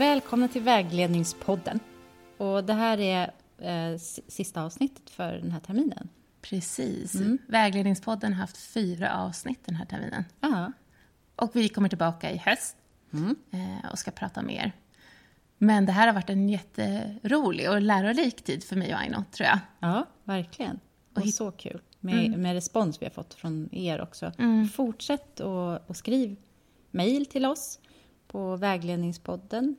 Välkomna till Vägledningspodden. Och det här är eh, sista avsnittet för den här terminen. Precis. Mm. Vägledningspodden har haft fyra avsnitt den här terminen. Aha. Och vi kommer tillbaka i höst mm. eh, och ska prata mer. Men det här har varit en jätterolig och lärorik tid för mig och Aino, tror jag. Ja, verkligen. Och, och så kul med, mm. med respons vi har fått från er också. Mm. Fortsätt och, och skriv mejl till oss på vägledningspodden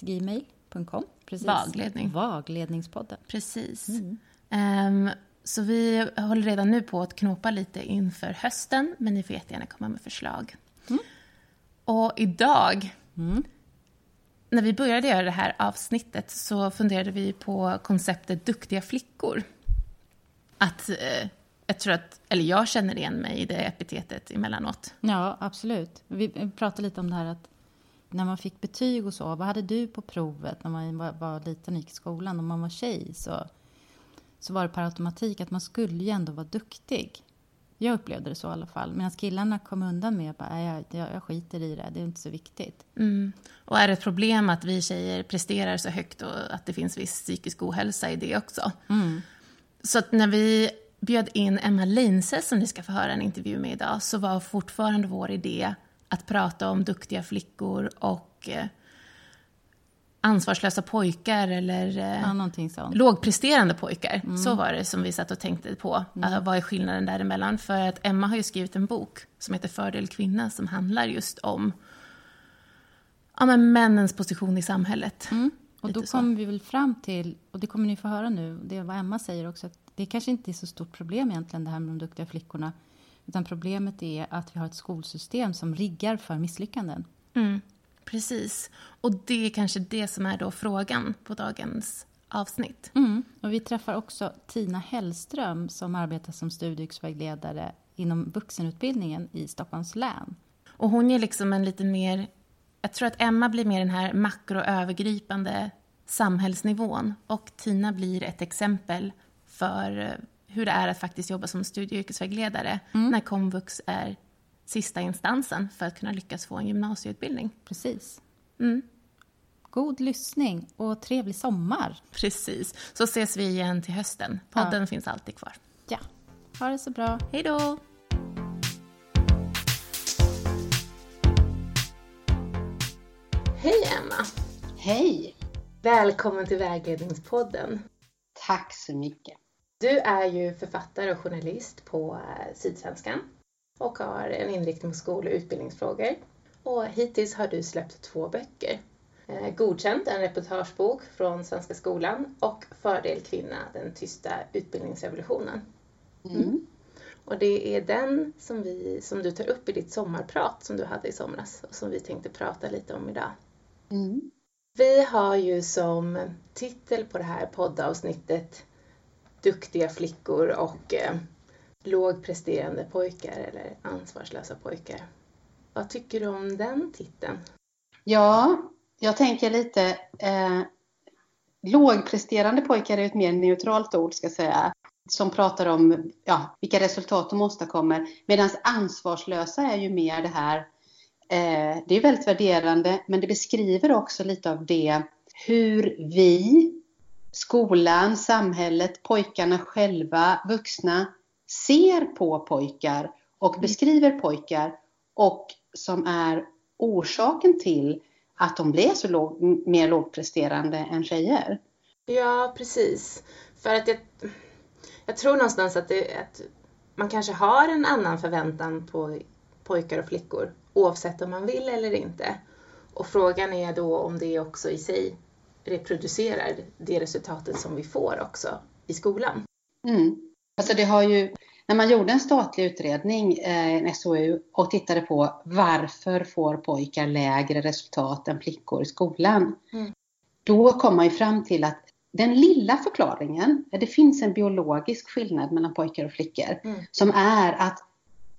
gmail.com. Vagledning. Vagledningspodden. Precis. Mm. Um, så vi håller redan nu på att knåpa lite inför hösten, men ni får jättegärna komma med förslag. Mm. Och idag, mm. när vi började göra det här avsnittet så funderade vi på konceptet duktiga flickor. Att eh, jag tror att, eller jag känner igen mig i det epitetet emellanåt. Ja, absolut. Vi pratade lite om det här att när man fick betyg och så, vad hade du på provet när man var, var liten och gick i skolan? Om man var tjej så, så var det per automatik att man skulle ju ändå vara duktig. Jag upplevde det så i alla fall. Medan killarna kom undan med att jag, jag, jag skiter i det, det är inte så viktigt. Mm. Och är det ett problem att vi tjejer presterar så högt och att det finns viss psykisk ohälsa i det också? Mm. Så att när vi bjöd in Emma Linse som ni ska få höra en intervju med idag så var fortfarande vår idé att prata om duktiga flickor och eh, ansvarslösa pojkar eller eh, ja, lågpresterande pojkar. Mm. Så var det som vi satt och tänkte på. Mm. Uh, vad är skillnaden däremellan? För att Emma har ju skrivit en bok som heter Fördel kvinna som handlar just om ja, men männens position i samhället. Mm. Och då kommer vi väl fram till, och det kommer ni få höra nu, det är vad Emma säger också, att det kanske inte är så stort problem egentligen det här med de duktiga flickorna. Utan problemet är att vi har ett skolsystem som riggar för misslyckanden. Mm, precis. Och det är kanske det som är då frågan på dagens avsnitt. Mm. Och vi träffar också Tina Hellström som arbetar som studievägledare inom vuxenutbildningen i Stockholms län. Och hon är liksom en lite mer, jag tror att Emma blir mer den här makroövergripande samhällsnivån och Tina blir ett exempel för hur det är att faktiskt jobba som studie och yrkesvägledare mm. när komvux är sista instansen för att kunna lyckas få en gymnasieutbildning. Precis. Mm. God lyssning och trevlig sommar. Precis. Så ses vi igen till hösten. Podden ja. finns alltid kvar. Ja. Ha det så bra. Hej då! Hej Emma! Hej! Välkommen till Vägledningspodden. Tack så mycket. Du är ju författare och journalist på eh, Sydsvenskan och har en inriktning på skol och utbildningsfrågor. Och hittills har du släppt två böcker. Eh, Godkänt, en reportagebok från Svenska skolan och Fördel kvinna, den tysta utbildningsrevolutionen. Mm. Och det är den som, vi, som du tar upp i ditt sommarprat som du hade i somras och som vi tänkte prata lite om idag. Mm. Vi har ju som titel på det här poddavsnittet duktiga flickor och eh, lågpresterande pojkar eller ansvarslösa pojkar. Vad tycker du om den titeln? Ja, jag tänker lite eh, lågpresterande pojkar är ett mer neutralt ord ska jag säga som pratar om ja, vilka resultat de åstadkommer. Medan ansvarslösa är ju mer det här, eh, det är väldigt värderande, men det beskriver också lite av det hur vi skolan, samhället, pojkarna själva, vuxna ser på pojkar och mm. beskriver pojkar och som är orsaken till att de blir så låg, mer lågpresterande än tjejer. Ja, precis. För att jag, jag tror någonstans att, det, att man kanske har en annan förväntan på pojkar och flickor oavsett om man vill eller inte. Och frågan är då om det också i sig reproducerar det resultatet som vi får också i skolan. Mm. Alltså det har ju, när man gjorde en statlig utredning, eh, en SOU, och tittade på varför får pojkar lägre resultat än flickor i skolan? Mm. Då kom man ju fram till att den lilla förklaringen, det finns en biologisk skillnad mellan pojkar och flickor, mm. som är att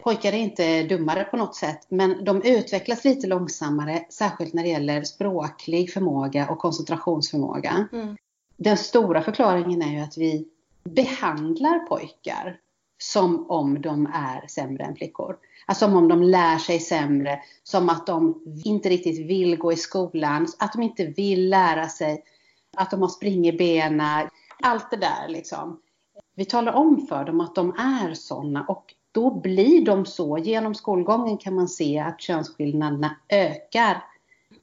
Pojkar är inte dummare på något sätt, men de utvecklas lite långsammare, särskilt när det gäller språklig förmåga och koncentrationsförmåga. Mm. Den stora förklaringen är ju att vi behandlar pojkar som om de är sämre än flickor. Alltså som om de lär sig sämre, som att de inte riktigt vill gå i skolan, att de inte vill lära sig, att de har springerbena, allt det där liksom. Vi talar om för dem att de är sådana och då blir de så. Genom skolgången kan man se att könsskillnaderna ökar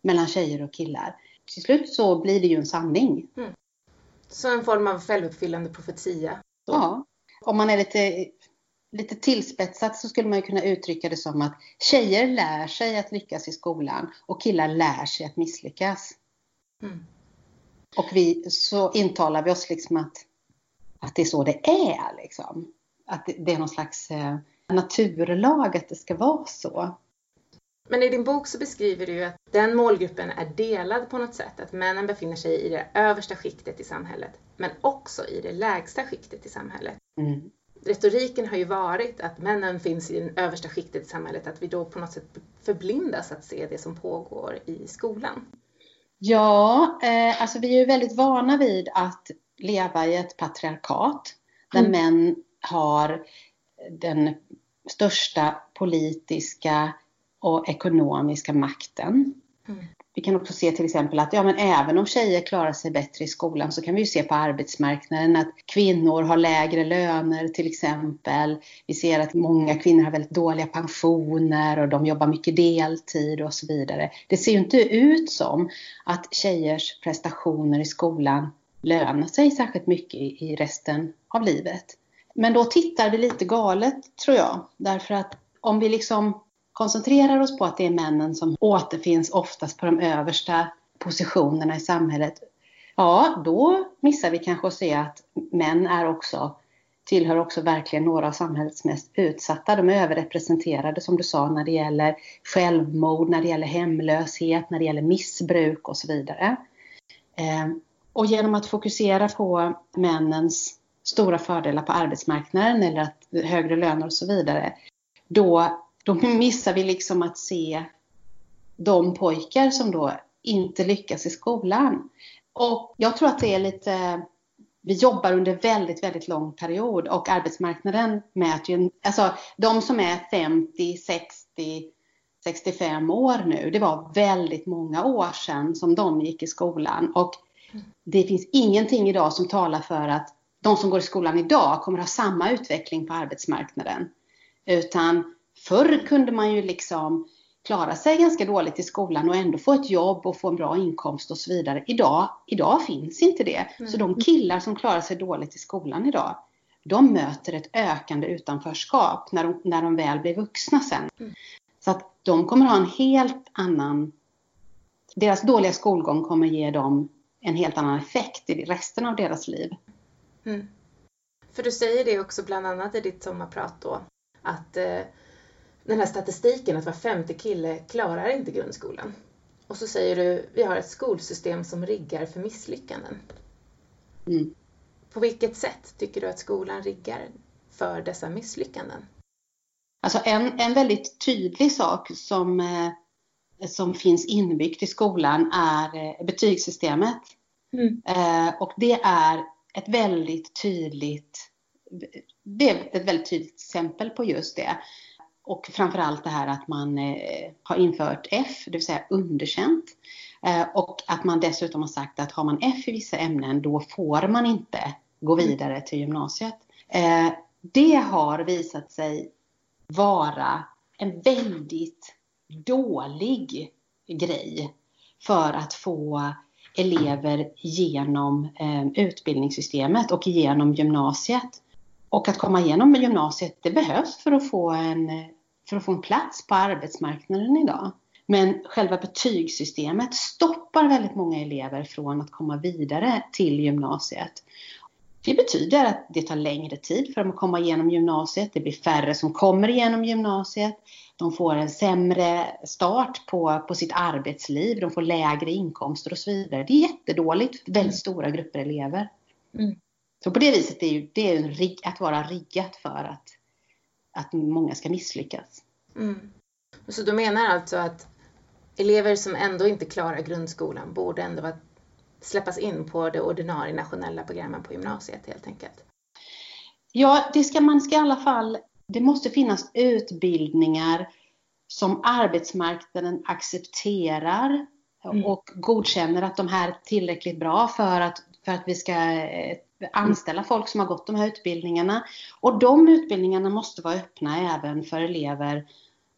mellan tjejer och killar. Till slut så blir det ju en sanning. Mm. Så en form av självuppfyllande profetia? Så. Ja. Om man är lite, lite tillspetsat så skulle man kunna uttrycka det som att tjejer lär sig att lyckas i skolan och killar lär sig att misslyckas. Mm. Och vi, så intalar vi oss liksom att, att det är så det är. Liksom. Att det, är någon slags eh, naturlag att det ska vara så. Men i din bok så beskriver du att den målgruppen är delad på något sätt. Att männen befinner sig i det översta skiktet i samhället, men också i det lägsta skiktet i samhället. Mm. Retoriken har ju varit att männen finns i det översta skiktet i samhället, att vi då på något sätt förblindas att se det som pågår i skolan. Ja, eh, alltså vi är ju väldigt vana vid att leva i ett patriarkat där mm. män har den största politiska och ekonomiska makten. Mm. Vi kan också se till exempel att ja, men även om tjejer klarar sig bättre i skolan så kan vi ju se på arbetsmarknaden att kvinnor har lägre löner till exempel. Vi ser att många kvinnor har väldigt dåliga pensioner och de jobbar mycket deltid och så vidare. Det ser ju inte ut som att tjejers prestationer i skolan lönar sig särskilt mycket i resten av livet. Men då tittar vi lite galet tror jag. Därför att om vi liksom koncentrerar oss på att det är männen som återfinns oftast på de översta positionerna i samhället. Ja, då missar vi kanske att se att män är också tillhör också verkligen några av samhällets mest utsatta. De är överrepresenterade som du sa när det gäller självmord, när det gäller hemlöshet, när det gäller missbruk och så vidare. Eh, och genom att fokusera på männens stora fördelar på arbetsmarknaden eller att högre löner och så vidare, då, då missar vi liksom att se de pojkar som då inte lyckas i skolan. Och jag tror att det är lite, vi jobbar under väldigt, väldigt lång period och arbetsmarknaden mäter ju, alltså de som är 50, 60, 65 år nu, det var väldigt många år sedan som de gick i skolan och det finns ingenting idag som talar för att de som går i skolan idag kommer ha samma utveckling på arbetsmarknaden. Utan förr kunde man ju liksom klara sig ganska dåligt i skolan och ändå få ett jobb och få en bra inkomst och så vidare. Idag, idag finns inte det. Mm. Så de killar som klarar sig dåligt i skolan idag, de möter ett ökande utanförskap när de, när de väl blir vuxna sen. Mm. Så att de kommer ha en helt annan... Deras dåliga skolgång kommer ge dem en helt annan effekt i resten av deras liv. Mm. För du säger det också bland annat i ditt sommarprat då, att eh, den här statistiken att var femte kille klarar inte grundskolan. Och så säger du, vi har ett skolsystem som riggar för misslyckanden. Mm. På vilket sätt tycker du att skolan riggar för dessa misslyckanden? Alltså en, en väldigt tydlig sak som, eh, som finns inbyggt i skolan är eh, betygssystemet. Mm. Eh, och det är ett väldigt tydligt, det är ett väldigt tydligt exempel på just det. Och framförallt det här att man eh, har infört F, det vill säga underkänt. Eh, och att man dessutom har sagt att har man F i vissa ämnen då får man inte gå mm. vidare till gymnasiet. Eh, det har visat sig vara en väldigt dålig grej för att få elever genom eh, utbildningssystemet och genom gymnasiet. Och att komma igenom gymnasiet, det behövs för att få en, för att få en plats på arbetsmarknaden idag. Men själva betygssystemet stoppar väldigt många elever från att komma vidare till gymnasiet. Det betyder att det tar längre tid för dem att komma igenom gymnasiet. Det blir färre som kommer igenom gymnasiet. De får en sämre start på, på sitt arbetsliv. De får lägre inkomster och så vidare. Det är jättedåligt för väldigt stora grupper elever. Mm. Så på det viset är ju, det är en, att vara riggat för att, att många ska misslyckas. Mm. Så du menar alltså att elever som ändå inte klarar grundskolan borde ändå vara släppas in på det ordinarie nationella programmet på gymnasiet helt enkelt? Ja, det ska man ska i alla fall, det måste finnas utbildningar som arbetsmarknaden accepterar mm. och godkänner att de här är tillräckligt bra för att, för att vi ska eh, anställa folk som har gått de här utbildningarna. Och de utbildningarna måste vara öppna även för elever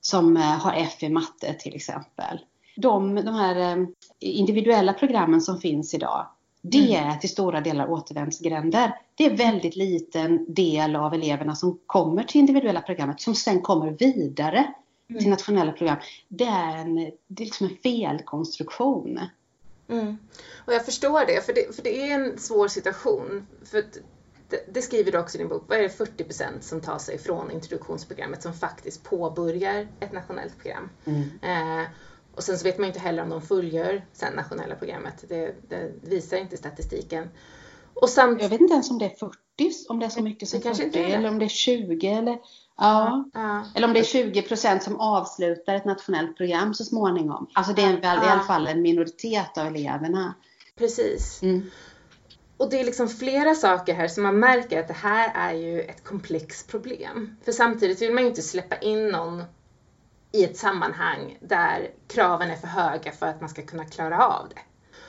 som eh, har F i matte till exempel. De, de här eh, individuella programmen som finns idag, det mm. är till stora delar återvändsgränder. Det är väldigt liten del av eleverna som kommer till individuella programmet som sen kommer vidare mm. till nationella program. Det är, en, det är liksom en felkonstruktion. Mm. Och jag förstår det, för det, för det är en svår situation. För det, det, skriver du också i din bok. Vad är det 40 procent som tar sig från introduktionsprogrammet som faktiskt påbörjar ett nationellt program? Mm. Eh, och sen så vet man inte heller om de fullgör sen nationella programmet. Det, det visar inte statistiken. Och samt... Jag vet inte ens om det är 40, om det är så mycket som 40, eller om det är 20 eller Ja. ja. Eller om det är 20 procent som avslutar ett nationellt program så småningom. Alltså det är en, ja. i alla fall en minoritet av eleverna. Precis. Mm. Och det är liksom flera saker här som man märker att det här är ju ett komplext problem. För samtidigt vill man ju inte släppa in någon i ett sammanhang där kraven är för höga för att man ska kunna klara av det.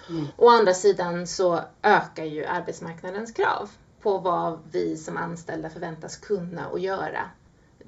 Mm. Å andra sidan så ökar ju arbetsmarknadens krav på vad vi som anställda förväntas kunna och göra.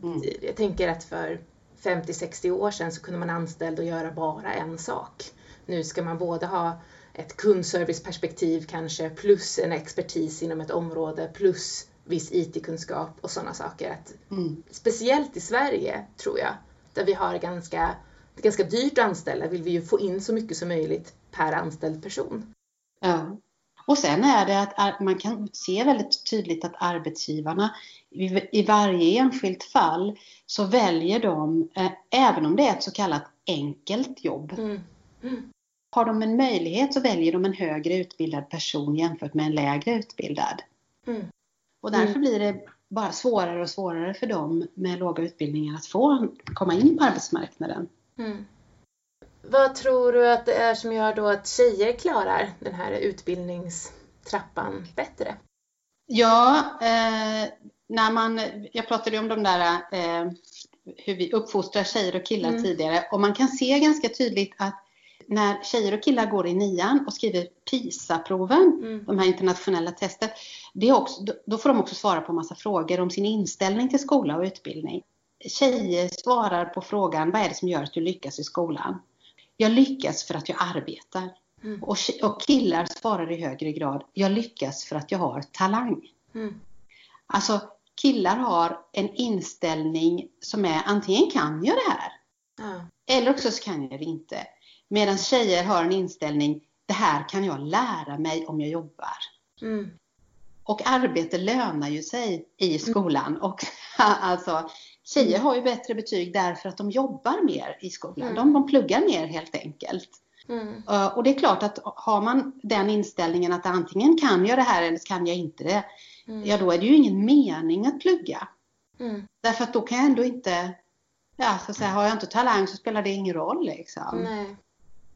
Mm. Jag tänker att för 50-60 år sedan så kunde man anställd och göra bara en sak. Nu ska man både ha ett kundserviceperspektiv kanske plus en expertis inom ett område plus viss IT-kunskap och sådana saker. Att, mm. Speciellt i Sverige tror jag, där vi har ganska, ganska dyrt att anställa vill vi ju få in så mycket som möjligt per anställd person. Ja. Och sen är det att man kan se väldigt tydligt att arbetsgivarna i varje enskilt fall så väljer de, eh, även om det är ett så kallat enkelt jobb, mm. Mm. har de en möjlighet så väljer de en högre utbildad person jämfört med en lägre utbildad. Mm. Och därför mm. blir det bara svårare och svårare för dem med låga utbildningar att få komma in på arbetsmarknaden. Mm. Vad tror du att det är som gör då att tjejer klarar den här utbildningstrappan bättre? Ja, eh, när man, jag pratade ju om de där eh, hur vi uppfostrar tjejer och killar mm. tidigare och man kan se ganska tydligt att när tjejer och killar går i nian och skriver PISA-proven, mm. de här internationella testet, det är också, då får de också svara på massa frågor om sin inställning till skola och utbildning. Tjejer svarar på frågan, vad är det som gör att du lyckas i skolan? Jag lyckas för att jag arbetar. Mm. Och, och killar svarar i högre grad, jag lyckas för att jag har talang. Mm. Alltså killar har en inställning som är antingen kan jag det här mm. eller också så kan jag det inte. Medan tjejer har en inställning, det här kan jag lära mig om jag jobbar. Mm. Och arbete lönar ju sig i mm. skolan. Och alltså, tjejer har ju bättre betyg därför att de jobbar mer i skolan. Mm. De, de pluggar mer helt enkelt. Mm. Uh, och det är klart att har man den inställningen att antingen kan jag det här eller kan jag inte det. Mm. Ja, då är det ju ingen mening att plugga. Mm. Därför att då kan jag ändå inte, ja så att säga, har jag inte talang så spelar det ingen roll liksom. Nej.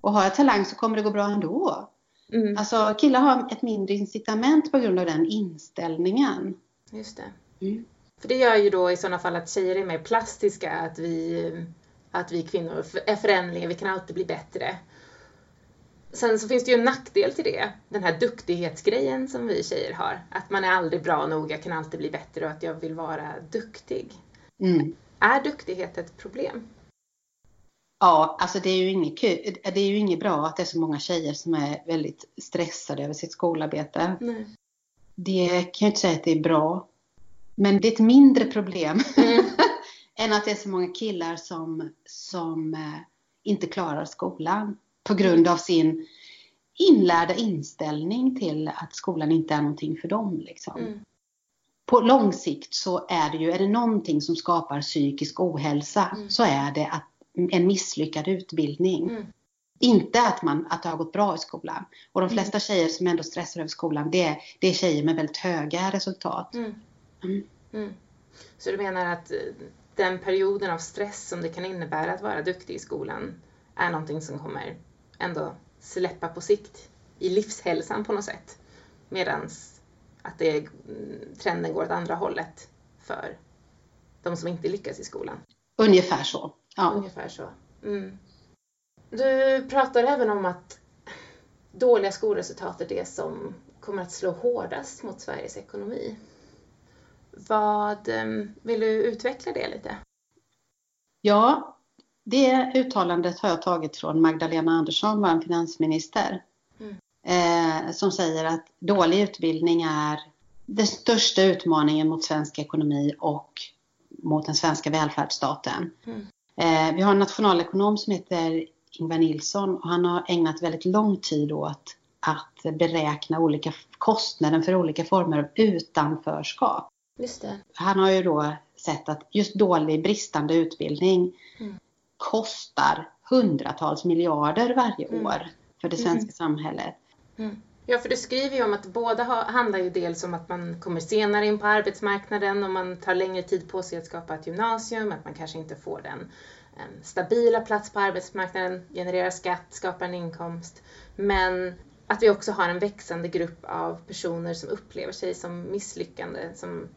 Och har jag talang så kommer det gå bra ändå. Mm. Alltså killar har ett mindre incitament på grund av den inställningen. Just det. Mm. För det gör ju då i sådana fall att tjejer är mer plastiska, att vi, att vi kvinnor är förändliga, vi kan alltid bli bättre. Sen så finns det ju en nackdel till det, den här duktighetsgrejen som vi tjejer har. Att man är aldrig bra nog, jag kan alltid bli bättre och att jag vill vara duktig. Mm. Är duktighet ett problem? Ja, alltså det är, ju inget kul. det är ju inget bra att det är så många tjejer som är väldigt stressade över sitt skolarbete. Nej. Det kan jag inte säga att det är bra. Men det är ett mindre problem mm. än att det är så många killar som, som eh, inte klarar skolan på grund av sin inlärda inställning till att skolan inte är någonting för dem. Liksom. Mm. På lång sikt så är det ju, är det någonting som skapar psykisk ohälsa mm. så är det att en misslyckad utbildning. Mm. Inte att, man, att det har gått bra i skolan. Och de mm. flesta tjejer som ändå stressar över skolan, det är, det är tjejer med väldigt höga resultat. Mm. Mm. Så du menar att eh, den perioden av stress som det kan innebära att vara duktig i skolan är någonting som kommer ändå släppa på sikt i livshälsan på något sätt? Medans att det, trenden går åt andra hållet för de som inte lyckas i skolan. Ungefär så. Ja. Ungefär så. Mm. Du pratar även om att dåliga skolresultat är det som kommer att slå hårdast mot Sveriges ekonomi. Vad, ehm, vill du utveckla det lite? Ja, det uttalandet har jag tagit från Magdalena Andersson, vår finansminister. Mm. Eh, som säger att dålig utbildning är den största utmaningen mot svensk ekonomi och mot den svenska välfärdsstaten. Mm. Eh, vi har en nationalekonom som heter Ingvar Nilsson och han har ägnat väldigt lång tid åt att beräkna olika kostnader för olika former av utanförskap. Han har ju då sett att just dålig, bristande utbildning mm. kostar hundratals miljarder varje mm. år för det svenska mm. samhället. Ja, för du skriver ju om att båda handlar ju dels om att man kommer senare in på arbetsmarknaden och man tar längre tid på sig att skapa ett gymnasium, att man kanske inte får den en stabila plats på arbetsmarknaden, genererar skatt, skapar en inkomst. Men att vi också har en växande grupp av personer som upplever sig som misslyckande, som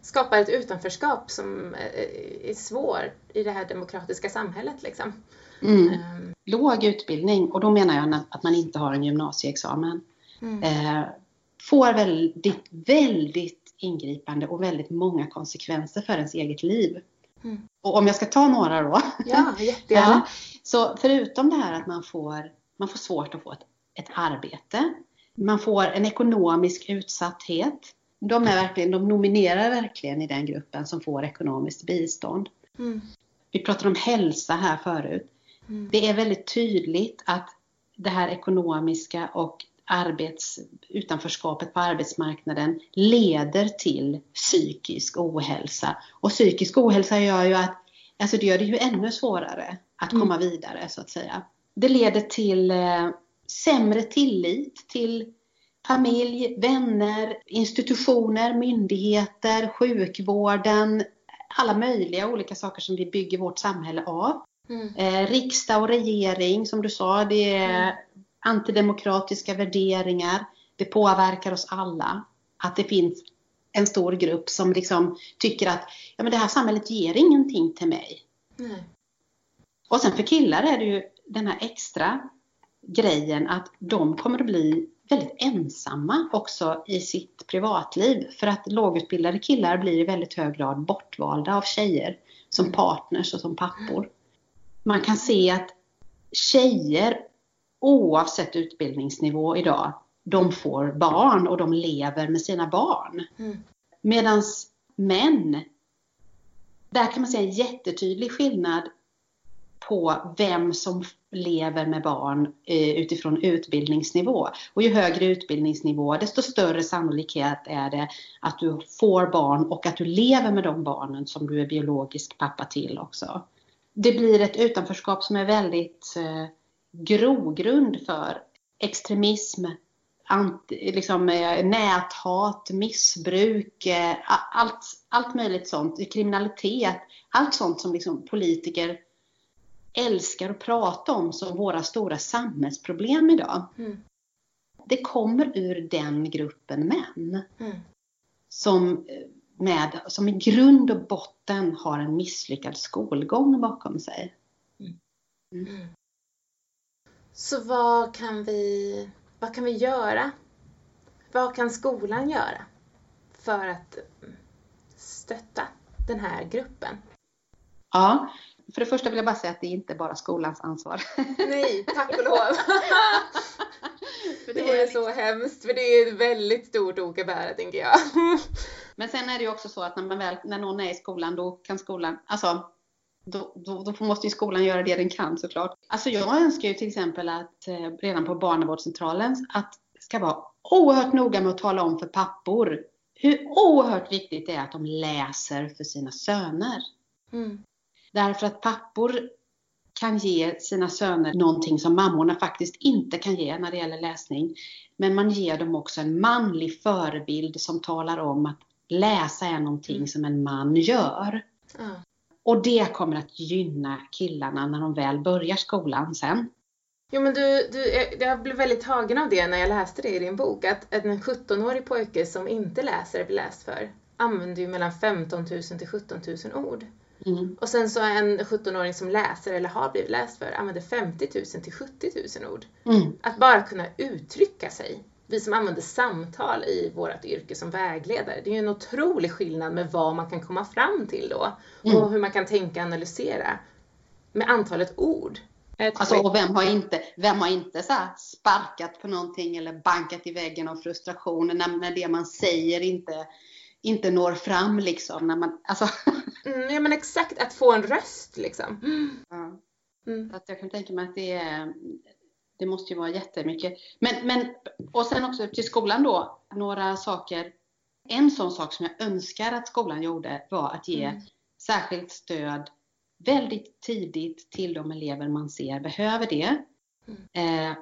skapar ett utanförskap som är svår i det här demokratiska samhället. Liksom. Mm. Um. Låg utbildning, och då menar jag att man inte har en gymnasieexamen, mm. eh, får väldigt, väldigt ingripande och väldigt många konsekvenser för ens eget liv. Mm. Och om jag ska ta några då. Ja, jättegärna. så förutom det här att man får, man får svårt att få ett, ett arbete, man får en ekonomisk utsatthet. De, är verkligen, de nominerar verkligen i den gruppen som får ekonomiskt bistånd. Mm. Vi pratade om hälsa här förut. Mm. Det är väldigt tydligt att det här ekonomiska och arbets, utanförskapet på arbetsmarknaden leder till psykisk ohälsa. Och psykisk ohälsa gör ju att, alltså det gör det ju ännu svårare att komma mm. vidare så att säga. Det leder till eh, sämre tillit till familj, vänner, institutioner, myndigheter, sjukvården, alla möjliga olika saker som vi bygger vårt samhälle av. Mm. Eh, riksdag och regering, som du sa, det är mm antidemokratiska värderingar. Det påverkar oss alla. Att det finns en stor grupp som liksom tycker att ja, men det här samhället ger ingenting till mig. Nej. Och sen för killar är det ju den här extra grejen att de kommer att bli väldigt ensamma också i sitt privatliv. För att lågutbildade killar blir i väldigt hög grad bortvalda av tjejer som mm. partners och som pappor. Man kan se att tjejer oavsett utbildningsnivå idag, de får barn och de lever med sina barn. Mm. Medan män, där kan man se en jättetydlig skillnad på vem som lever med barn eh, utifrån utbildningsnivå. Och ju högre utbildningsnivå, desto större sannolikhet är det att du får barn och att du lever med de barnen som du är biologisk pappa till också. Det blir ett utanförskap som är väldigt eh, grogrund för extremism, anti, liksom, eh, näthat, missbruk, eh, allt, allt möjligt sånt, kriminalitet, allt sånt som liksom politiker älskar att prata om som våra stora samhällsproblem idag. Mm. Det kommer ur den gruppen män. Mm. Som, eh, med, som i grund och botten har en misslyckad skolgång bakom sig. Mm. Så vad kan vi, vad kan vi göra? Vad kan skolan göra för att stötta den här gruppen? Ja, för det första vill jag bara säga att det är inte bara skolans ansvar. Nej, tack och lov. för det är så hemskt, för det är ett väldigt stort ok att bära, tänker jag. Men sen är det ju också så att när, man väl, när någon är i skolan, då kan skolan, alltså då, då, då, måste ju skolan göra det den kan såklart. Alltså jag önskar ju till exempel att eh, redan på barnavårdscentralen att ska vara oerhört noga med att tala om för pappor hur oerhört viktigt det är att de läser för sina söner. Mm. Därför att pappor kan ge sina söner någonting som mammorna faktiskt inte kan ge när det gäller läsning. Men man ger dem också en manlig förebild som talar om att läsa är någonting mm. som en man gör. Mm. Och det kommer att gynna killarna när de väl börjar skolan sen. Jo men du, du, jag blev väldigt tagen av det när jag läste det i din bok, att en 17-årig pojke som inte läser blir läst för använder ju mellan 15 000 till 17 000 ord. Mm. Och sen så en 17-åring som läser eller har blivit läst för använder 50 000 till 70 000 ord. Mm. Att bara kunna uttrycka sig. Vi som använder samtal i vårt yrke som vägledare, det är ju en otrolig skillnad med vad man kan komma fram till då. Mm. Och hur man kan tänka och analysera med antalet ord. Alltså, och vem har inte, vem har inte så sparkat på någonting eller bankat i väggen av frustration när, när det man säger inte, inte når fram liksom. När man, alltså. Mm, ja men exakt, att få en röst liksom. Ja. Mm. Så att jag kan tänka mig att det är, det måste ju vara jättemycket. Men, men, och sen också till skolan då, några saker. En sån sak som jag önskar att skolan gjorde var att ge mm. särskilt stöd väldigt tidigt till de elever man ser behöver det. Mm. Eh,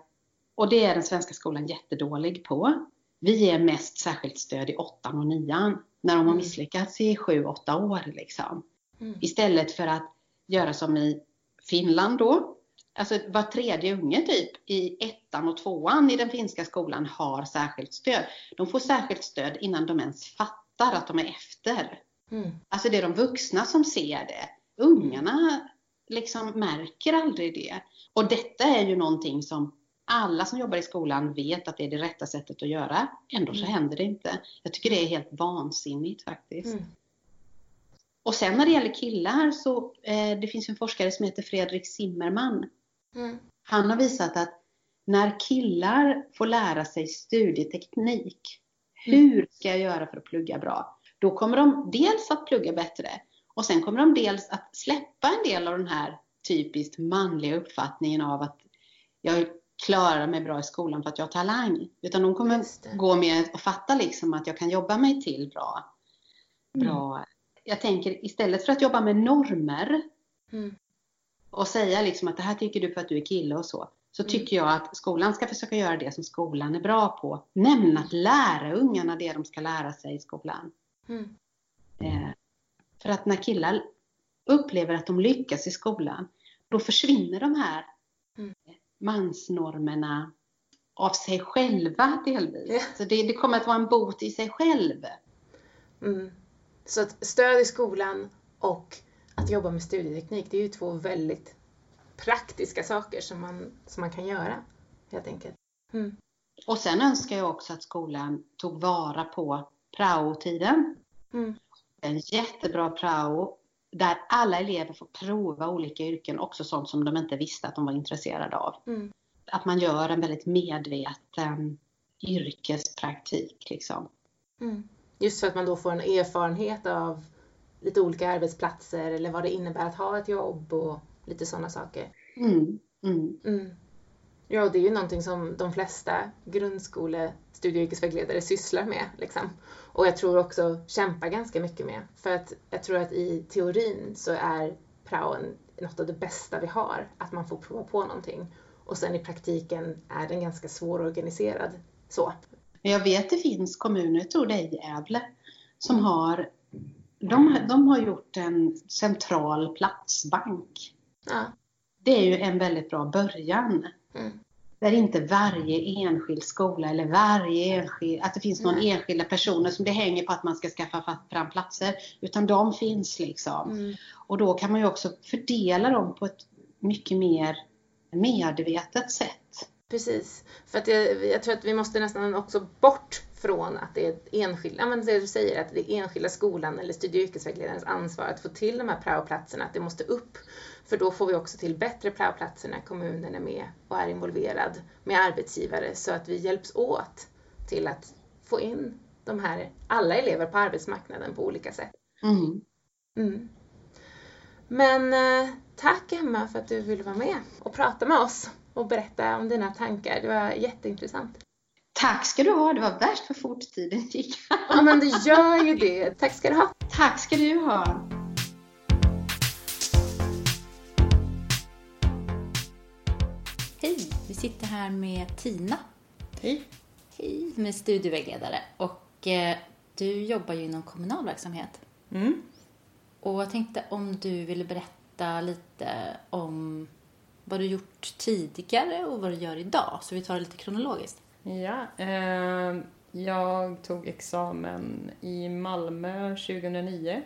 och det är den svenska skolan jättedålig på. Vi ger mest särskilt stöd i åttan och nian när de har mm. misslyckats i sju, åtta år. Liksom. Mm. Istället för att göra som i Finland då. Alltså var tredje unge typ i ettan och tvåan i den finska skolan har särskilt stöd. De får särskilt stöd innan de ens fattar att de är efter. Mm. Alltså det är de vuxna som ser det. Ungarna liksom märker aldrig det. Och detta är ju någonting som alla som jobbar i skolan vet att det är det rätta sättet att göra. Ändå så mm. händer det inte. Jag tycker det är helt vansinnigt faktiskt. Mm. Och sen när det gäller killar så eh, det finns en forskare som heter Fredrik Zimmerman. Mm. Han har visat att när killar får lära sig studieteknik, mm. hur ska jag göra för att plugga bra? Då kommer de dels att plugga bättre och sen kommer de dels att släppa en del av den här typiskt manliga uppfattningen av att jag klarar mig bra i skolan för att jag har talang. Utan de kommer gå med och fatta liksom att jag kan jobba mig till bra. Mm. bra. Jag tänker istället för att jobba med normer mm. Och säga liksom att det här tycker du för att du är kille och så. Så mm. tycker jag att skolan ska försöka göra det som skolan är bra på. Nämligen att lära ungarna det de ska lära sig i skolan. Mm. Eh, för att när killar upplever att de lyckas i skolan, då försvinner de här mm. mansnormerna av sig själva delvis. Yeah. Så det, det, kommer att vara en bot i sig själv. Mm. Så att stöd i skolan och att jobba med studieteknik, det är ju två väldigt praktiska saker som man, som man kan göra helt enkelt. Mm. Och sen önskar jag också att skolan tog vara på prao-tiden. Mm en jättebra prao där alla elever får prova olika yrken, också sånt som de inte visste att de var intresserade av. Mm. Att man gör en väldigt medveten yrkespraktik. Liksom. Mm. Just för att man då får en erfarenhet av lite olika arbetsplatser eller vad det innebär att ha ett jobb och lite sådana saker. Mm. mm. mm. Ja, det är ju någonting som de flesta grundskole studie och yrkesvägledare sysslar med. Liksom. Och jag tror också kämpar ganska mycket med. För att jag tror att i teorin så är praon något av det bästa vi har. Att man får prova på någonting. Och sen i praktiken är den ganska svårorganiserad. Så. Jag vet det finns kommuner, jag tror det är Gävle, som har de, de har gjort en central platsbank. Ja. Det är ju en väldigt bra början. Mm. Där inte varje enskild skola eller varje enskild, att det finns någon mm. enskilda personer som det hänger på att man ska skaffa fram platser. Utan de finns liksom. Mm. Och då kan man ju också fördela dem på ett mycket mer medvetet sätt. Precis. För att jag, jag tror att vi måste nästan också bort från att det är enskilda, men det du säger, att det är enskilda skolan eller studie och yrkesvägledarens ansvar att få till de här praoplatserna, att det måste upp. För då får vi också till bättre praoplatser när kommunen är med och är involverad med arbetsgivare så att vi hjälps åt till att få in de här, alla elever på arbetsmarknaden på olika sätt. Mm. Mm. Men eh, tack Emma för att du ville vara med och prata med oss och berätta om dina tankar. Det var jätteintressant. Tack ska du ha. Det var värst för fort tiden gick. ja, men det gör ju det. Tack ska du ha. Tack ska du ha. Hej, vi sitter här med Tina. Hej. Hej, med studievägledare. Och eh, du jobbar ju inom kommunal verksamhet. Mm. Och jag tänkte om du ville berätta lite om vad du gjort tidigare och vad du gör idag. Så vi tar det lite kronologiskt. Ja, eh, jag tog examen i Malmö 2009.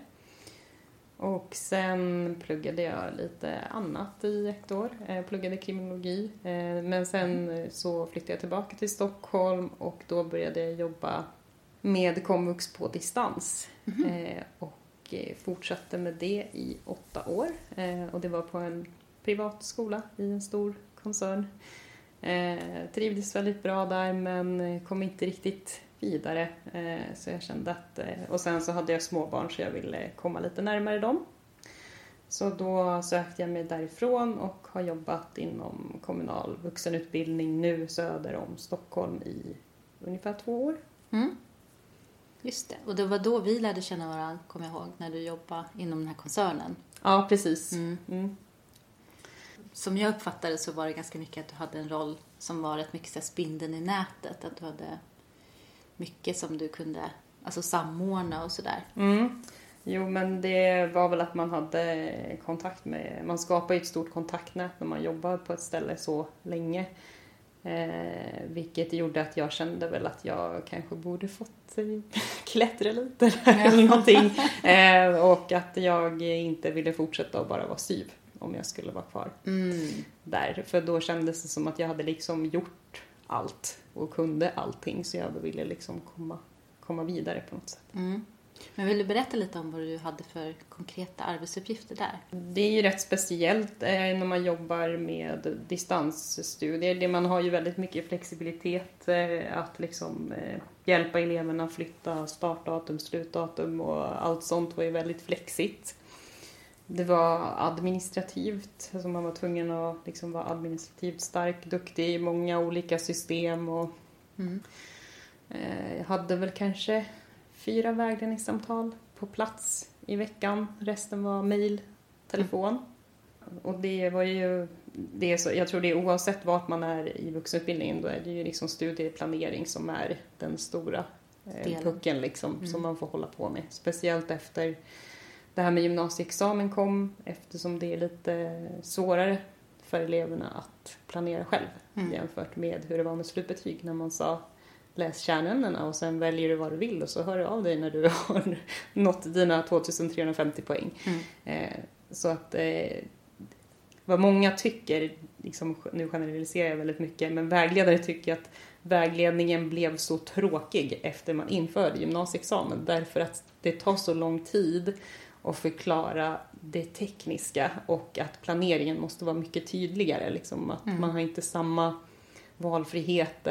Och sen pluggade jag lite annat i ett år. Jag eh, pluggade kriminologi. Eh, men sen så flyttade jag tillbaka till Stockholm och då började jag jobba med komvux på distans. Mm. Och fortsatte med det i åtta år. Och det var på en privat skola i en stor koncern. Trivdes väldigt bra där men kom inte riktigt vidare. Eh, så jag kände att, eh, och sen så hade jag småbarn så jag ville komma lite närmare dem. Så då sökte jag mig därifrån och har jobbat inom kommunal vuxenutbildning nu söder om Stockholm i ungefär två år. Mm. Just det, och det var då vi lärde känna varandra, kommer jag ihåg, när du jobbade inom den här koncernen. Ja, precis. Mm. Mm. Som jag uppfattade så var det ganska mycket att du hade en roll som var rätt mycket så spindeln i nätet, att du hade mycket som du kunde alltså, samordna och sådär. Mm. Jo, men det var väl att man hade kontakt med, man skapar ju ett stort kontaktnät när man jobbar på ett ställe så länge. Eh, vilket gjorde att jag kände väl att jag kanske borde fått klättra lite eller någonting. Eh, och att jag inte ville fortsätta att bara vara syv om jag skulle vara kvar mm. där. För då kändes det som att jag hade liksom gjort allt och kunde allting så jag ville liksom komma, komma vidare på något sätt. Mm. Men vill du berätta lite om vad du hade för konkreta arbetsuppgifter där? Det är ju rätt speciellt eh, när man jobbar med distansstudier. Man har ju väldigt mycket flexibilitet eh, att liksom eh, hjälpa eleverna flytta startdatum, slutdatum och allt sånt var ju väldigt flexigt. Det var administrativt, alltså man var tvungen att liksom vara administrativt stark, duktig i många olika system och mm. eh, jag hade väl kanske fyra vägledningssamtal på plats i veckan. Resten var mejl, telefon. Mm. Och det var ju, det är så, jag tror det är oavsett vart man är i vuxenutbildningen, då är det ju liksom studieplanering som är den stora eh, pucken liksom, mm. som man får hålla på med. Speciellt efter det här med gymnasieexamen kom eftersom det är lite svårare för eleverna att planera själv mm. jämfört med hur det var med slutbetyg när man sa läs kärnämnena och sen väljer du vad du vill och så hör du av dig när du har nått dina 2350 poäng. Mm. Eh, så att eh, vad många tycker, liksom, nu generaliserar jag väldigt mycket, men vägledare tycker att vägledningen blev så tråkig efter man införde gymnasieexamen därför att det tar så lång tid och förklara det tekniska och att planeringen måste vara mycket tydligare. Liksom, att mm. Man har inte samma valfrihet.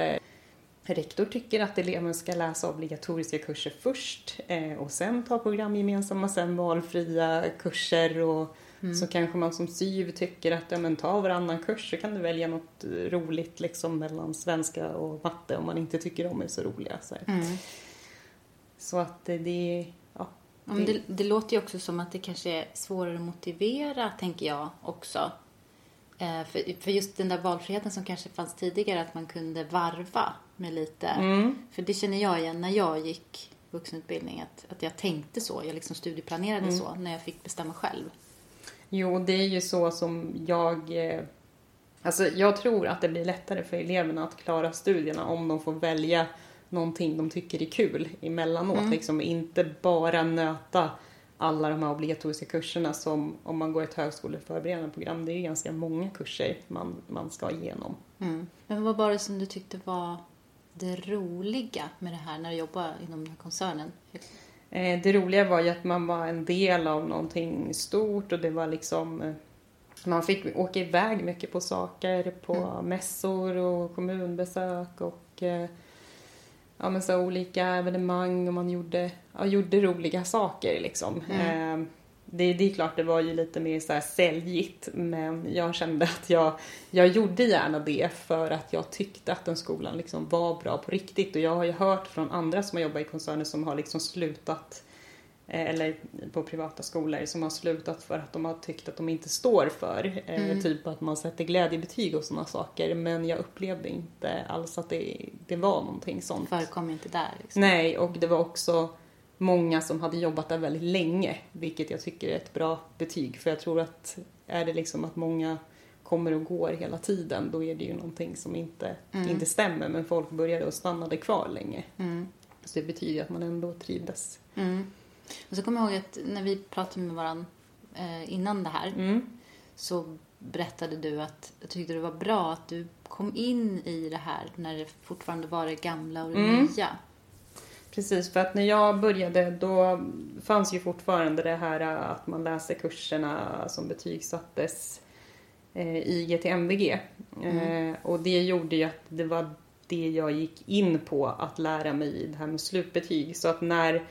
Rektor tycker att eleven ska läsa obligatoriska kurser först eh, och sen ta programgemensamma, sen valfria kurser och mm. så kanske man som SYV tycker att ja, men ta varannan kurs så kan du välja något roligt liksom mellan svenska och matte om man inte tycker de är så roliga. Så, mm. så att det Ja, det, det, låter ju också som att det kanske är svårare att motivera, tänker jag också. Eh, för, för just den där valfriheten som kanske fanns tidigare, att man kunde varva med lite. Mm. För det känner jag igen när jag gick vuxenutbildning, att, att jag tänkte så. Jag liksom studieplanerade mm. så när jag fick bestämma själv. Jo, det är ju så som jag... Eh, alltså jag tror att det blir lättare för eleverna att klara studierna om de får välja någonting de tycker är kul emellanåt. Mm. Liksom inte bara nöta alla de här obligatoriska kurserna som om man går ett högskoleförberedande program. Det är ganska många kurser man, man ska igenom. Mm. Men vad var det som du tyckte var det roliga med det här när du jobbade inom den här koncernen? Eh, det roliga var ju att man var en del av någonting stort och det var liksom eh, man fick åka iväg mycket på saker, på mm. mässor och kommunbesök och eh, ja, men så olika evenemang och man gjorde, ja, gjorde roliga saker liksom. Mm. Eh, det, det är klart, det var ju lite mer så här säljigt men jag kände att jag, jag gjorde gärna det för att jag tyckte att den skolan liksom var bra på riktigt och jag har ju hört från andra som har jobbat i koncerner som har liksom slutat eller på privata skolor som har slutat för att de har tyckt att de inte står för eh, mm. typ att man sätter glädjebetyg och sådana saker men jag upplevde inte alls att det, det var någonting sånt. Förekom inte där? Liksom. Nej, och det var också många som hade jobbat där väldigt länge vilket jag tycker är ett bra betyg för jag tror att är det liksom att många kommer och går hela tiden, då är det ju någonting som inte, inte stämmer. Men folk började och stannade kvar länge. Så det betyder att man ändå trivdes. Mm. Och så kommer jag ihåg att när vi pratade med varandra eh, innan det här Mm. så berättade du att jag tyckte det var bra att du kom in i det här när det fortfarande var det gamla och det Mm. nya. Precis, för att när jag började då fanns ju fortfarande det här att man läser kurserna som betygsattes eh, i GTMVG. Eh, och det gjorde ju att det var det jag gick in på att lära mig det här med slutbetyg. Så att när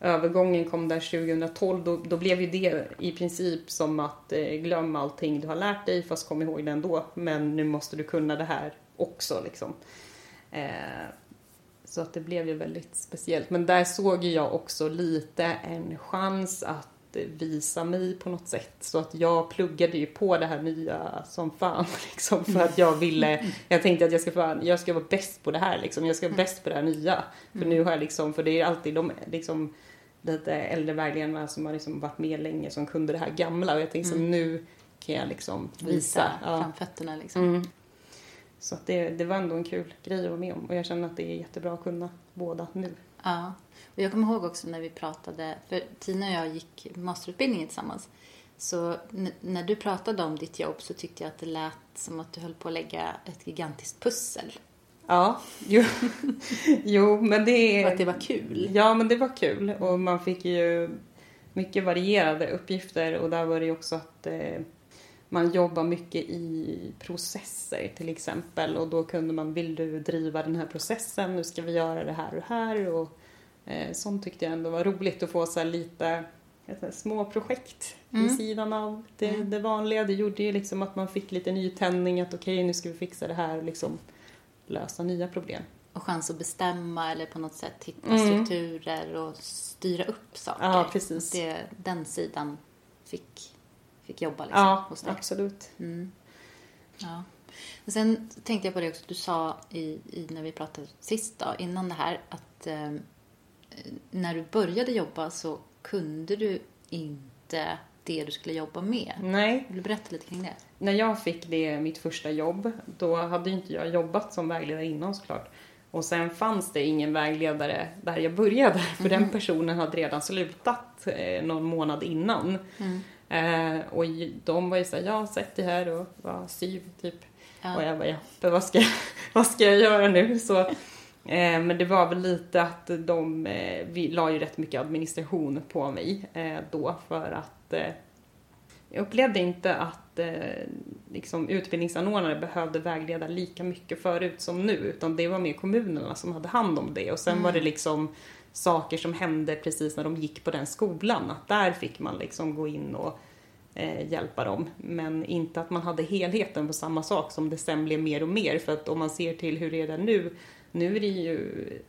övergången kom där 2012 då, då blev ju det i princip som att eh, glöm allting du har lärt dig fast kom ihåg det ändå. Men nu måste du kunna det här också liksom. Eh, så att det blev ju väldigt speciellt. Men där såg jag också lite en chans att visa mig på något sätt. Så att jag pluggade ju på det här nya som fan liksom. För att jag ville, jag tänkte att jag ska, fan, jag ska vara bäst på det här liksom. Jag ska vara bäst på det här nya. För nu har jag liksom, för det är alltid de liksom lite äldre vägledarna som har liksom varit med länge som kunde det här gamla. Och jag tänkte så nu kan jag liksom visa. Visa Ja. framfötterna liksom. Mm. Så att det, det var ändå en kul grej att vara med om och jag känner att det är jättebra att kunna båda nu. Ja. Och jag kommer ihåg också när vi pratade, för Tina och jag gick masterutbildningen tillsammans. Så när du pratade om ditt jobb så tyckte jag att det lät som att du höll på att lägga ett gigantiskt pussel. Ja, jo, jo men det Och att det var kul. Ja, men det var kul och man fick ju mycket varierade uppgifter och där var det ju också att eh, man jobbar mycket i processer till exempel och då kunde man, vill du driva den här processen, nu ska vi göra det här och här och sånt tyckte jag ändå var roligt att få så lite du, små projekt vid sidan av det, det vanliga. Det gjorde ju liksom att man fick lite nytändning att okej nu ska vi fixa det här och liksom lösa nya problem. Och chans att bestämma eller på något sätt hitta Mm. strukturer och styra upp saker. Ja, precis. Det, den sidan fick, fick jobba liksom, Ja, hos dig. absolut. Mm. Ja. Och sen tänkte jag på det också, du sa i, i, när vi pratade sist då, innan det här, att eh, när du började jobba så kunde du inte det du skulle jobba med. Nej, Vill du berätta lite kring det? när jag fick det, mitt första jobb, då hade inte jag jobbat som vägledare innan såklart. Och sen fanns det ingen vägledare där jag började, för den personen hade redan slutat eh, någon månad innan. Eh, och de var ju såhär, ja sätt dig här och var syv typ. Ja. Och jag bara, ja, vad ska, jag- vad ska jag göra nu? Så, men det var väl lite att de, eh, vi la ju rätt mycket administration på mig eh, då för att eh, jag upplevde inte att eh, liksom, utbildningsanordnare behövde vägleda lika mycket förut som nu, utan det var mer kommunerna som hade hand om det. Och sen var det liksom saker som hände precis när de gick på den skolan, att där fick man liksom gå in och eh, hjälpa dem. Men inte att man hade helheten på samma sak som det sen blev mer och mer. För att om man ser till hur det är nu, nu är det ju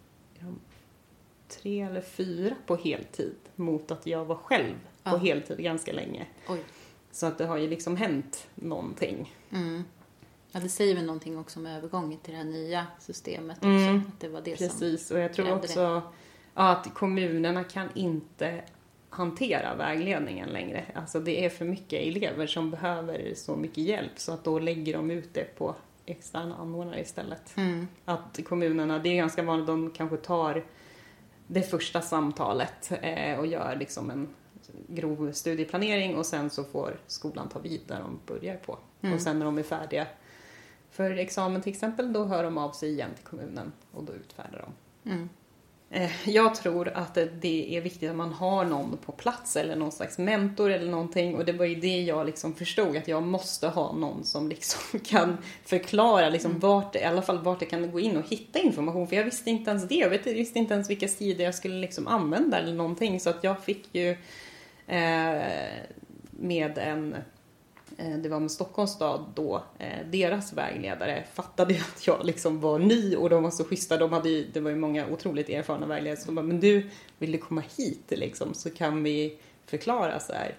tre eller fyra på heltid mot att jag var själv på Ja. heltid ganska länge. Oj. Så att det har ju liksom hänt någonting. Mm. Ja, det säger väl någonting också om övergången till det här nya systemet också. Mm. Att det var det. Precis, och jag tror också ja, att kommunerna kan inte hantera vägledningen längre. Alltså det är för mycket elever som behöver så mycket hjälp så att då lägger de ut det på externa anordnare istället. Mm. Att kommunerna, det är ganska vanligt, de kanske tar det första samtalet eh, och gör liksom en grov studieplanering och sen så får skolan ta vid där de börjar på. Och sen när de är färdiga för examen till exempel, då hör de av sig igen till kommunen och då utfärdar de. Mm. Eh, Jag tror att det är viktigt att man har någon på plats eller någon slags mentor eller någonting. Och det var ju det jag liksom förstod att jag måste ha någon som liksom kan förklara liksom vart, i alla fall vart jag kan gå in och hitta information. För jag visste inte ens det. Jag visste inte ens vilka sidor jag skulle liksom använda eller någonting. Så att jag fick ju eh, med en det var med Stockholms stad då, eh, deras vägledare fattade att jag liksom var ny och de var så schyssta. De hade ju, det var ju många otroligt erfarna vägledare som bara, men du, vill du komma hit liksom så kan vi förklara så här.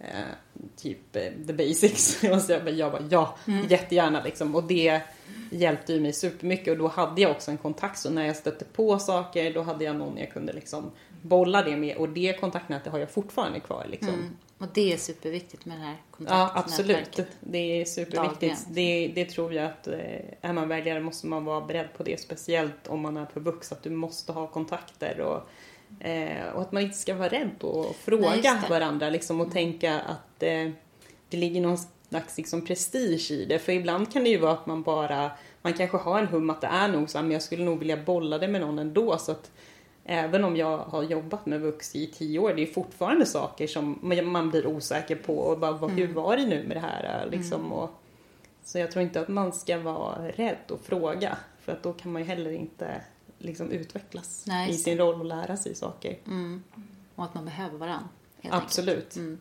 Eh, typ eh, the basics. Jag bara, jag bara ja, jättegärna liksom. Och det hjälpte ju mig supermycket och då hade jag också en kontakt så när jag stötte på saker då hade jag någon jag kunde liksom bolla det med och det kontaktnätet har jag fortfarande kvar liksom. Och det är superviktigt med det här kontaktnätverket. Ja, absolut. Det är superviktigt. Det, det, tror jag att eh, är man väljare måste man vara beredd på det. Speciellt om man är på vux, att du måste ha kontakter. Och, eh, och att man inte ska vara rädd att fråga Nej, varandra liksom, och mm. tänka att eh, det ligger någon slags liksom, prestige i det. För ibland kan det ju vara att man bara, man kanske har en hum att det är nog så men jag skulle nog vilja bolla det med någon ändå. Så att även om jag har jobbat med Vux i tio år, det är fortfarande saker som man blir osäker på och bara, mm. hur var det nu med det här liksom. Mm. Och, så jag tror inte att man ska vara rädd och fråga, för att då kan man ju heller inte liksom utvecklas Nej, i sin roll och lära sig saker. Mm. Och att man behöver varandra. Absolut. Mm.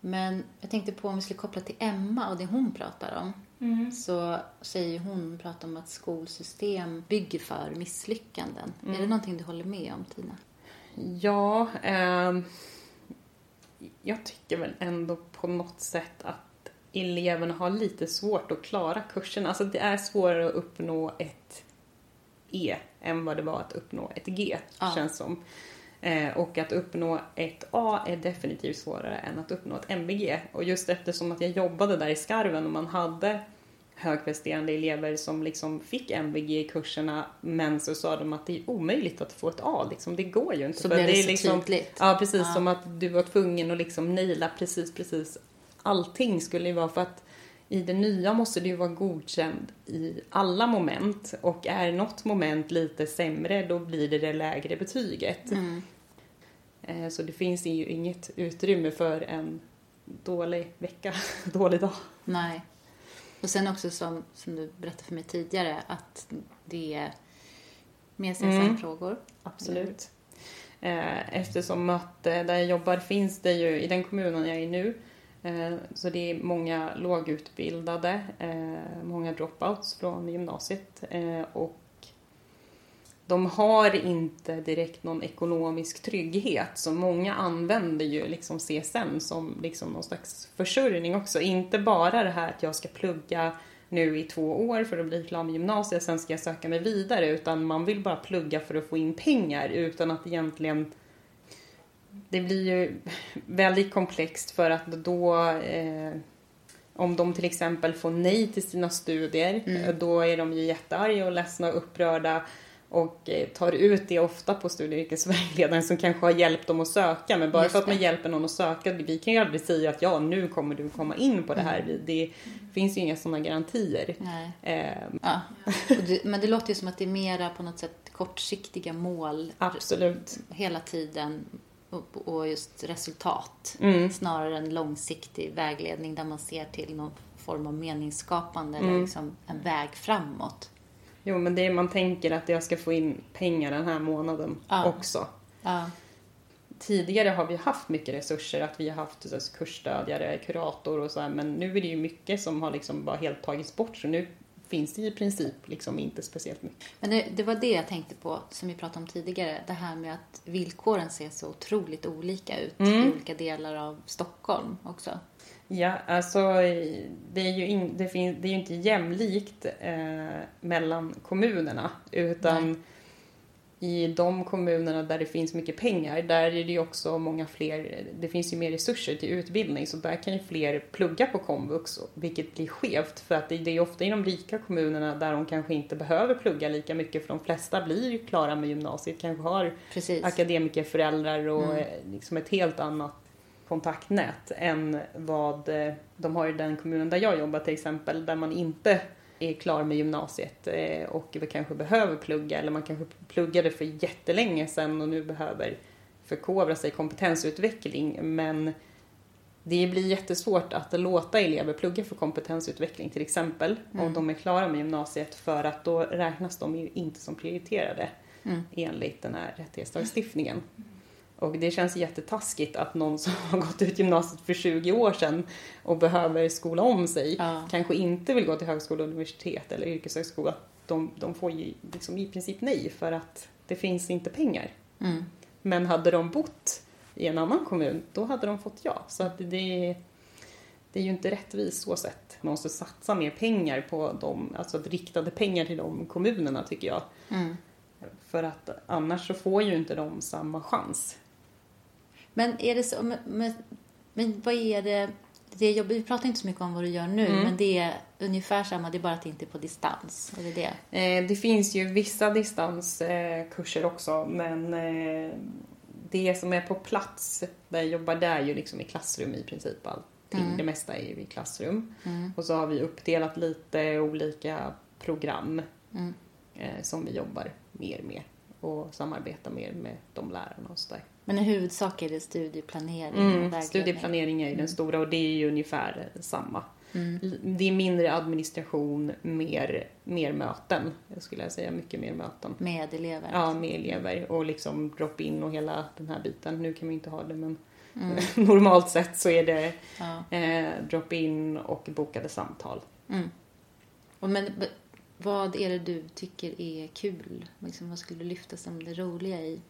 Men jag tänkte på om vi skulle koppla till Emma och det hon pratar om. Mm. Så säger hon, pratar om att skolsystem bygger för misslyckanden. Mm. Är det mm. någonting du håller med om Tina? Ja, eh, jag tycker väl ändå på något sätt att eleverna har lite svårt att klara kursen. Alltså det är svårare att uppnå ett E än vad det var att uppnå ett G, ja. känns som. Eh, och att uppnå ett A är definitivt svårare än att uppnå ett MVG. Och just eftersom att jag jobbade där i skarven och man hade högpresterande elever som liksom fick MVG i kurserna men så sa de att det är omöjligt att få ett A. Liksom. Det går ju inte. Så blev det, det så liksom, tydligt. Ja, precis ja. som att du var tvungen att liksom naila precis, precis allting skulle ju vara för att i det nya måste du vara godkänd i alla moment och är något moment lite sämre då blir det det lägre betyget. Mm. Eh, så det finns ju inget utrymme för en dålig vecka, dålig dag. Nej. Och sen också som, som du berättade för mig tidigare att det är mer CSN-frågor. Mm. Absolut. Eh, eftersom att eh, där jag jobbar finns det ju, i den kommunen jag är i nu, så det är många lågutbildade, många dropouts från gymnasiet och de har inte direkt någon ekonomisk trygghet så många använder ju liksom CSN som liksom någon slags försörjning också. Inte bara det här att jag ska plugga nu i två år för att bli klar med gymnasiet, sen ska jag söka mig vidare utan man vill bara plugga för att få in pengar utan att egentligen det blir ju väldigt komplext för att då eh, om de till exempel får nej till sina studier, mm. då är de ju jättearga och ledsna och upprörda och eh, tar ut det ofta på studie och yrkesvägledaren som kanske har hjälpt dem att söka. Men bara Just för att man hjälper någon att söka, vi kan ju aldrig säga att ja, nu kommer du komma in på det här. Mm. Det finns ju inga sådana garantier. Eh. Ja. Det, men det låter ju som att det är mera på något sätt kortsiktiga mål. Absolut. Hela tiden. Och just resultat. Mm. Snarare än långsiktig vägledning där man ser till någon form av meningsskapande mm. eller liksom en väg framåt. Jo, men det är, man tänker att jag ska få in pengar den här månaden ja. också. Ja. Tidigare har vi haft mycket resurser, att vi har haft så, kursstödjare, kurator och så här, men nu är det ju mycket som har liksom bara helt tagits bort, så nu finns det i princip liksom inte speciellt mycket. Men det, det, var det jag tänkte på, som vi pratade om tidigare, det här med att villkoren ser så otroligt olika ut mm. i olika delar av Stockholm också. Ja, alltså det är ju, in, det finns, det är ju inte jämlikt eh, mellan kommunerna utan Nej. i de kommunerna där det finns mycket pengar där är det ju också många fler, det finns ju mer resurser till utbildning så där kan ju fler plugga på komvux vilket blir skevt för att det, det är ofta i de rika kommunerna där de kanske inte behöver plugga lika mycket för de flesta blir klara med gymnasiet, kanske har Precis. akademikerföräldrar och mm. liksom ett helt annat kontaktnät än vad eh, de har i den kommunen där jag jobbar till exempel, där man inte är klar med gymnasiet eh, och kanske behöver plugga eller man kanske pluggade för jättelänge sedan och nu behöver förkovra sig kompetensutveckling men det blir jättesvårt att låta elever plugga för kompetensutveckling till exempel mm. om de är klara med gymnasiet för att då räknas de ju inte som prioriterade mm. enligt den här rättighetslagstiftningen. Och det känns jättetaskigt att någon som har gått ut gymnasiet för 20 år sedan och behöver skola om sig ja. kanske inte vill gå till högskola, universitet eller yrkeshögskola. De, de får ju liksom i princip nej för att det finns inte pengar. Mm. Men hade de bott i en annan kommun, då hade de fått ja. Så att det, det är ju inte rättvist så sett. Man måste satsa mer pengar på dem, alltså riktade pengar till de kommunerna tycker jag. Mm. För att annars så får ju inte de samma chans. Men är det så, men, men, vad är det, det jobb, vi pratar inte så mycket om vad du gör nu, Mm. men det är ungefär samma, det är bara att det inte är på distans. Är det det? Eh, det finns ju vissa distanskurser också, men eh, det som är på plats där jag jobbar, det är ju liksom i klassrum i princip allting. Mm. Det mesta är ju i klassrum. Mm. Och så har vi uppdelat lite olika program Mm. eh, som vi jobbar mer med och samarbetar mer med de lärarna och sådär. Men i huvudsak är det studieplanering Mm, studieplanering är ju den stora och det är ju ungefär samma. Mm. Det är mindre administration, mer, mer möten. Jag skulle säga mycket mer möten. Med elever. Ja, med elever och liksom drop-in och hela den här biten. Nu kan vi inte ha det men Mm. normalt sett så är det Ja. eh, drop-in och bokade samtal. Mm. Och men vad är det du tycker är kul? Liksom, vad skulle du lyfta som det roliga i?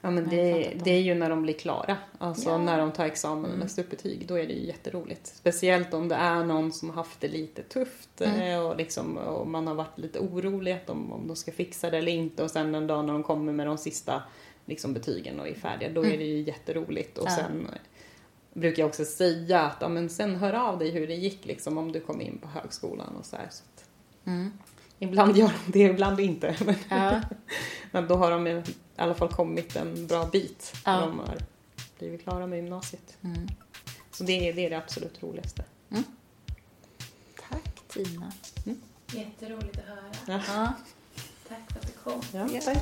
Ja, men det, det är ju när de blir klara. Alltså Ja. när de tar examen och Mm. läser upp betyg. Då är det ju jätteroligt. Speciellt om det är någon som har haft det lite tufft Mm. eh, och, liksom, och man har varit lite orolig att de, om de ska fixa det eller inte. Och sen en dag när de kommer med de sista liksom, betygen och är färdiga, då Mm. är det ju jätteroligt. Och sen eh, brukar jag också säga att ja, men sen hör av dig hur det gick liksom, om du kom in på högskolan och så. Så Mm. Ibland gör de det, ibland inte. Men, Ja. men då har de i alla fall kommit en bra bit. Ja. när De har blivit klara med gymnasiet. Mm. Så det är, det är det absolut roligaste. Tack Tina. Jätteroligt att höra. Ja. Ja. Tack för att du kom. Ja, tack.